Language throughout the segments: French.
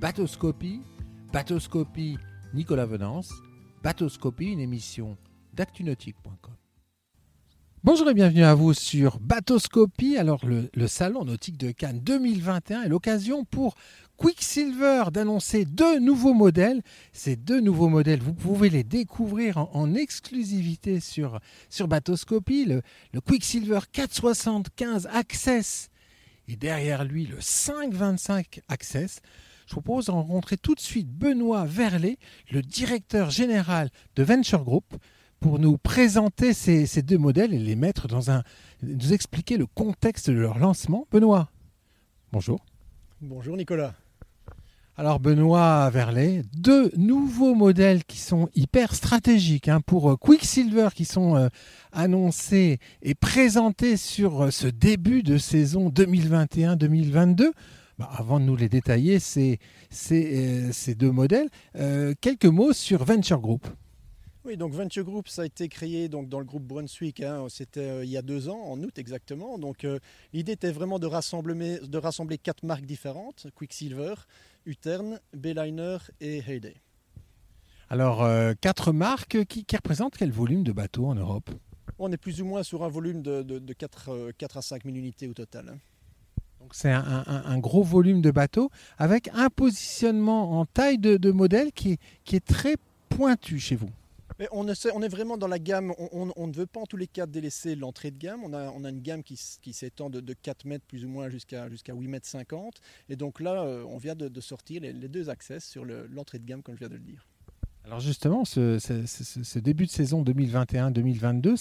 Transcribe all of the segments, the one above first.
Bateauscopie, Bateauscopie Nicolas Venance, Bateauscopie, une émission d'actunautique.com. Bonjour et bienvenue à vous sur Bateauscopie. Alors le, salon nautique de Cannes 2021 est l'occasion pour Quicksilver d'annoncer deux nouveaux modèles. Ces deux nouveaux modèles, vous pouvez les découvrir en, exclusivité sur, sur Bateauscopie. Le, le Quicksilver 475 Access et derrière lui le 525 Access. Je propose de rencontrer tout de suite Benoît Verlet, le directeur général de Venture Group pour nous présenter ces, ces, deux modèles et les mettre dans un. nous expliquer le contexte de leur lancement. Benoît, bonjour. Bonjour Nicolas. Alors Benoît Verlet, deux nouveaux modèles qui sont hyper stratégiques hein, pour Quicksilver qui sont euh, annoncés et présentés sur euh, ce début de saison 2021-2022. Bah, avant de nous les détailler, ces, ces, euh, ces deux modèles, euh, quelques mots sur Venture Group. Oui, donc Venture Group, ça a été créé dans le groupe Brunswick, hein, c'était euh, il y a deux ans, en août exactement. Donc euh, l'idée était vraiment de rassembler, de rassembler quatre marques différentes, Quicksilver, Utern, Bayliner et Heyday. Alors, euh, quatre marques qui, qui, représentent quel volume de bateaux en Europe? On est plus ou moins sur un volume de, de, de 4, 4, à 5 000 unités au total. Hein. Donc c'est un, un, un, gros volume de bateaux avec un positionnement en taille de, de modèle qui, qui est très pointu chez vous. On, est vraiment dans la gamme, on, ne veut pas en tous les cas délaisser l'entrée de gamme. On a, une gamme qui, s'étend de, de, 4 mètres plus ou moins jusqu'à jusqu'à 8 mètres 50. Et donc là, euh, on vient de, sortir les, deux accès sur l'entrée de gamme, comme je viens de le dire. Alors justement, ce, ce, début de saison 2021-2022,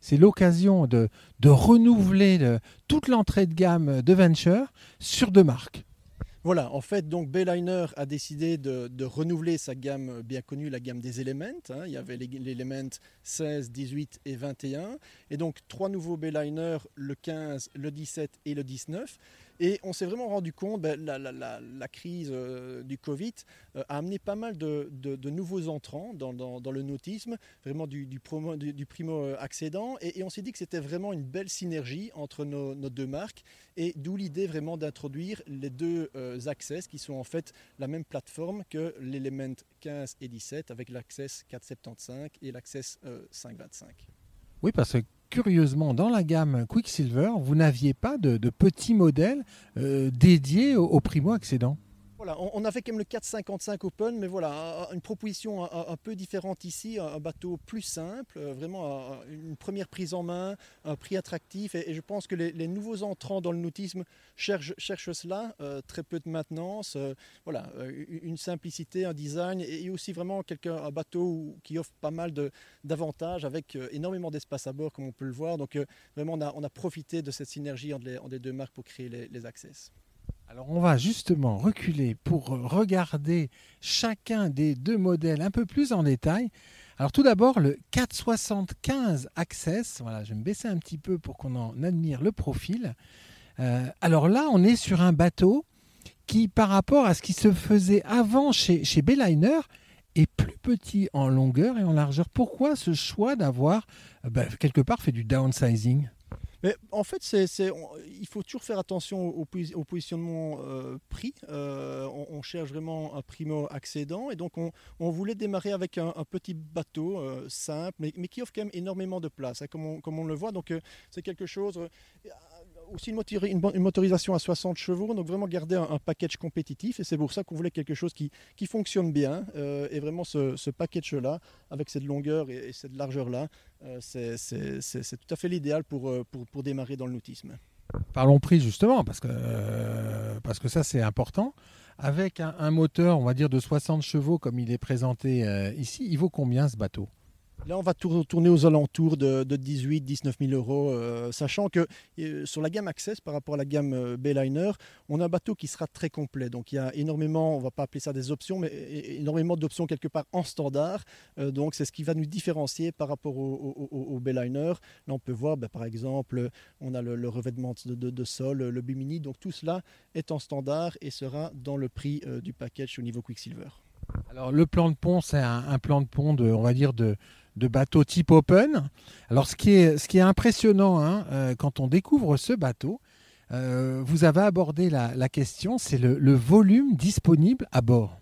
c'est l'occasion de, renouveler le, toute l'entrée de gamme de Venture sur deux marques. Voilà, en fait, donc Bayliner a décidé de, renouveler sa gamme bien connue, la gamme des Elements. Hein. Il y avait l'Element 16, 18 et 21. Et donc trois nouveaux Bayliner, le 15, le 17 et le 19. Et on s'est vraiment rendu compte, ben, la, crise euh, du Covid euh, a amené pas mal de, nouveaux entrants dans, le nautisme, vraiment du, du, promo, du, du primo accédant. Et, on s'est dit que c'était vraiment une belle synergie entre nos, deux marques. Et d'où l'idée vraiment d'introduire les deux euh, Access qui sont en fait la même plateforme que l'Element 15 et 17 avec l'Access 475 et l'Access euh, 525. Oui, parce que curieusement, dans la gamme Quicksilver, vous n'aviez pas de, petits modèles euh, dédiés aux, aux primo-accédants. Voilà, on, on, avait quand même le 455 Open, mais voilà, une proposition un, peu différente ici, un bateau plus simple, euh, vraiment une première prise en main, un prix attractif, et, je pense que les, nouveaux entrants dans le nautisme cherchent, cela, euh, très peu de maintenance, euh, voilà, une simplicité, un design, et, aussi vraiment quelqu'un, un bateau qui offre pas mal d'avantages, avec énormément d'espace à bord, comme on peut le voir, donc vraiment on a, on a, profité de cette synergie entre les, entre les deux marques pour créer les, les access. Alors on va justement reculer pour regarder chacun des deux modèles un peu plus en détail. Alors tout d'abord le 475 Access, voilà, je vais me baisser un petit peu pour qu'on en admire le profil. Euh, alors là on est sur un bateau qui par rapport à ce qui se faisait avant chez, chez Bayliner est plus petit en longueur et en largeur. Pourquoi ce choix d'avoir euh, bah, quelque part fait du downsizing? Mais en fait, c est, c est, on, il faut toujours faire attention au, au positionnement euh, prix. Euh, on, on, cherche vraiment un primo accédant et donc on, on voulait démarrer avec un, un petit bateau euh, simple, mais, mais, qui offre quand même énormément de place, hein, comme, on, comme on le voit. Donc euh, c'est quelque chose euh, aussi une, motorisation à 60 chevaux, donc vraiment garder un, package compétitif et c'est pour ça qu'on voulait quelque chose qui, qui fonctionne bien euh, et vraiment ce, package-là, avec cette longueur et, et cette largeur-là, euh, c'est tout à fait l'idéal pour, euh, pour, pour, démarrer dans le nautisme. Parlons prix justement, parce que, euh, parce que ça c'est important. Avec un, moteur, on va dire de 60 chevaux comme il est présenté ici, il vaut combien ce bateau? Là, on va tourner aux alentours de, de 18 19 000 euros, euh, sachant que euh, sur la gamme Access par rapport à la gamme euh, on a un bateau qui sera très complet. Donc il y a énormément, on ne va pas appeler ça des options, mais énormément d'options quelque part en standard. Euh, donc c'est ce qui va nous différencier par rapport au, au, au. Là, on peut voir, ben, par exemple, on a le, revêtement de, sol, le bimini. Donc tout cela est en standard et sera dans le prix euh, du package au niveau Quicksilver. Alors le plan de pont, c'est un, un, plan de pont de, on va dire de de bateau type open. Alors ce qui est, ce qui est impressionnant hein, euh, quand on découvre ce bateau, euh, vous avez abordé la, question, c'est le, volume disponible à bord.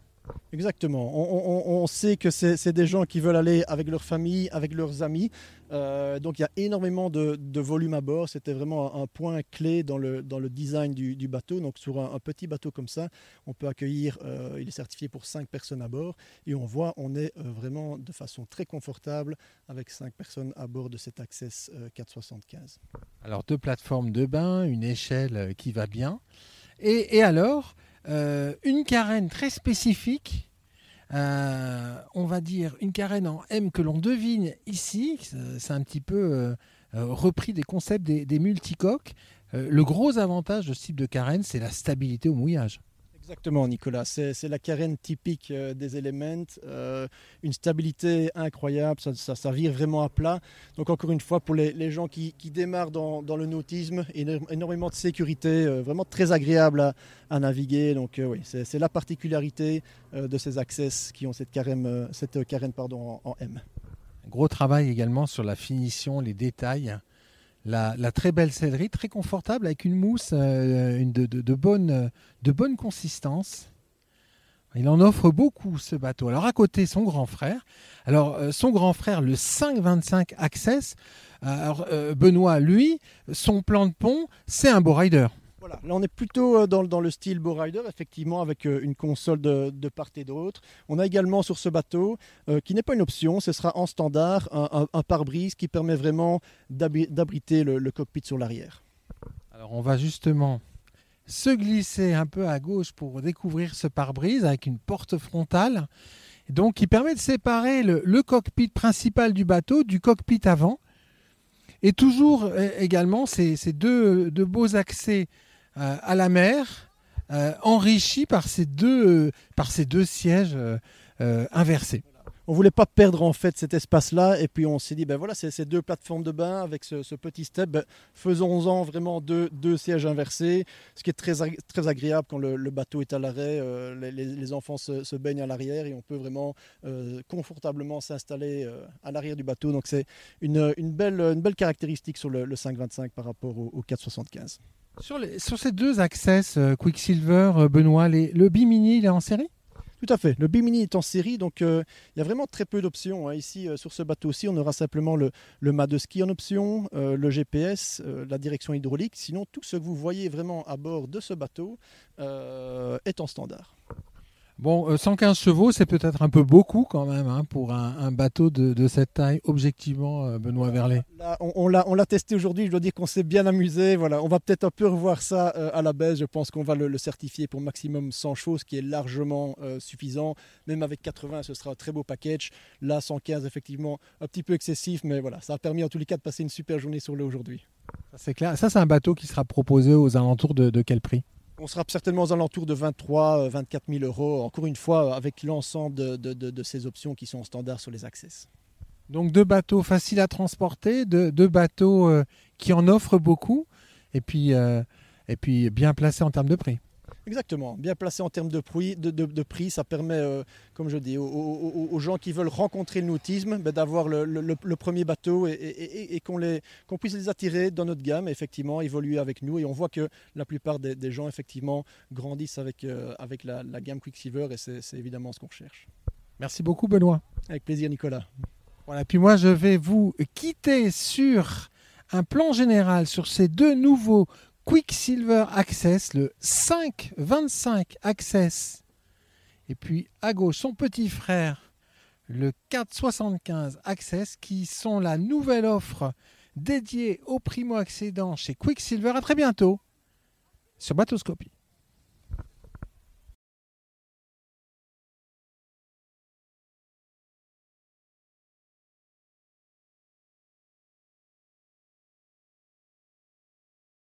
Exactement. On, sait que c'est des gens qui veulent aller avec leur famille, avec leurs amis. Euh, donc il y a énormément de, volume à bord. C'était vraiment un, point clé dans le, design du, bateau. Donc sur un, petit bateau comme ça, on peut accueillir, euh, il est certifié pour 5 personnes à bord. Et on voit, on est euh, vraiment de façon très confortable avec 5 personnes à bord de cet Access 475. Alors deux plateformes de bain, une échelle qui va bien. Et alors, une carène très spécifique euh, on va dire une carène en M que l'on devine ici. C'est un petit peu euh, euh, repris des concepts des, multicoques. le gros avantage de ce type de carène, c'est la stabilité au mouillage. Exactement, Nicolas. C'est la carène typique euh, des éléments. Euh, une stabilité incroyable, ça, ça, vire vraiment à plat. Donc, encore une fois, pour les, gens qui, démarrent dans, le nautisme, énormément de sécurité, euh, vraiment très agréable à, naviguer. Donc, oui, c'est la particularité de ces access qui ont cette carène, cette carène pardon, en M. Gros travail également sur la finition, les détails la, très belle céleri, très confortable, avec une mousse euh, de, bonne, consistance. Il en offre beaucoup ce bateau. Alors à côté, son grand frère. Alors euh, son grand frère, le 525 Access. Alors euh, Benoît, lui, son plan de pont, c'est un beau rider. Voilà, là on est plutôt euh, dans, le style Bowrider, effectivement, avec euh, une console de, part et d'autre. On a également sur ce bateau, euh, qui n'est pas une option, ce sera en standard, un, pare-brise qui permet vraiment d'abriter le, cockpit sur l'arrière. Alors on va justement se glisser un peu à gauche pour découvrir ce pare-brise avec une porte frontale, donc qui permet de séparer le, cockpit principal du bateau du cockpit avant. Et toujours également ces, deux, deux, beaux accès à la mer, euh, enrichi par ces deux, par ces deux sièges euh, inversés on voulait pas perdre en fait cet espace-là et puis on s'est dit ben voilà c'est ces deux plateformes de bain avec ce, petit step, ben, faisons-en vraiment deux, deux, sièges inversés, ce qui est très, très agréable quand le, bateau est à l'arrêt, les, enfants se, baignent à l'arrière et on peut vraiment confortablement s'installer à l'arrière du bateau. Donc c'est une, belle, une belle caractéristique sur le, 525 par rapport au 475. Sur, ces deux access euh, Quicksilver, euh, Benoît, le Bimini, il est en série? Tout à fait. Le Bimini est en série, donc euh, il y a vraiment très peu d'options. Hein. Ici, sur ce bateau-ci, on aura simplement le, le mât de ski en option, le GPS, la direction hydraulique. Sinon, tout ce que vous voyez vraiment à bord de ce bateau est en standard. Bon, 115 euh, chevaux, c'est peut-être un peu beaucoup quand même hein, pour un, bateau de, cette taille, objectivement, euh, Benoît Verlet. on, on l'a testé aujourd'hui, je dois dire qu'on s'est bien amusé. Voilà, on va peut-être un peu revoir ça euh, à la baisse. Je pense qu'on va le, certifier pour maximum 100 chevaux, ce qui est largement suffisant. Même avec 80, ce sera un très beau package. Là, 115, effectivement, un petit peu excessif, mais voilà, ça a permis en tous les cas de passer une super journée sur l'eau aujourd'hui. C'est clair. Ça, c'est un bateau qui sera proposé aux alentours de quel prix? On sera certainement aux alentours de 23 24 000 euros, encore une fois, avec l'ensemble de, ces options qui sont standards sur les Access. Donc deux bateaux faciles à transporter, deux, bateaux euh, qui en offrent beaucoup, euh, et puis bien placés en termes de prix. Exactement, bien placé en termes de prix, de, prix ça permet, euh, comme je dis, aux, gens qui veulent rencontrer le nautisme, ben, d'avoir le, premier bateau et, qu'on puisse les attirer dans notre gamme, effectivement, évoluer avec nous. Et on voit que la plupart des, gens, effectivement, grandissent avec, euh, avec la, gamme Quicksilver et c'est évidemment ce qu'on cherche. Merci beaucoup, Benoît. Avec plaisir, Nicolas. Voilà, puis moi, je vais vous quitter sur un plan général sur ces deux nouveaux Quicksilver Access, le 525 Access. Et puis à gauche, son petit frère, le 475 Access, qui sont la nouvelle offre dédiée aux primo-accédants chez Quicksilver. À très bientôt sur Batoscopie.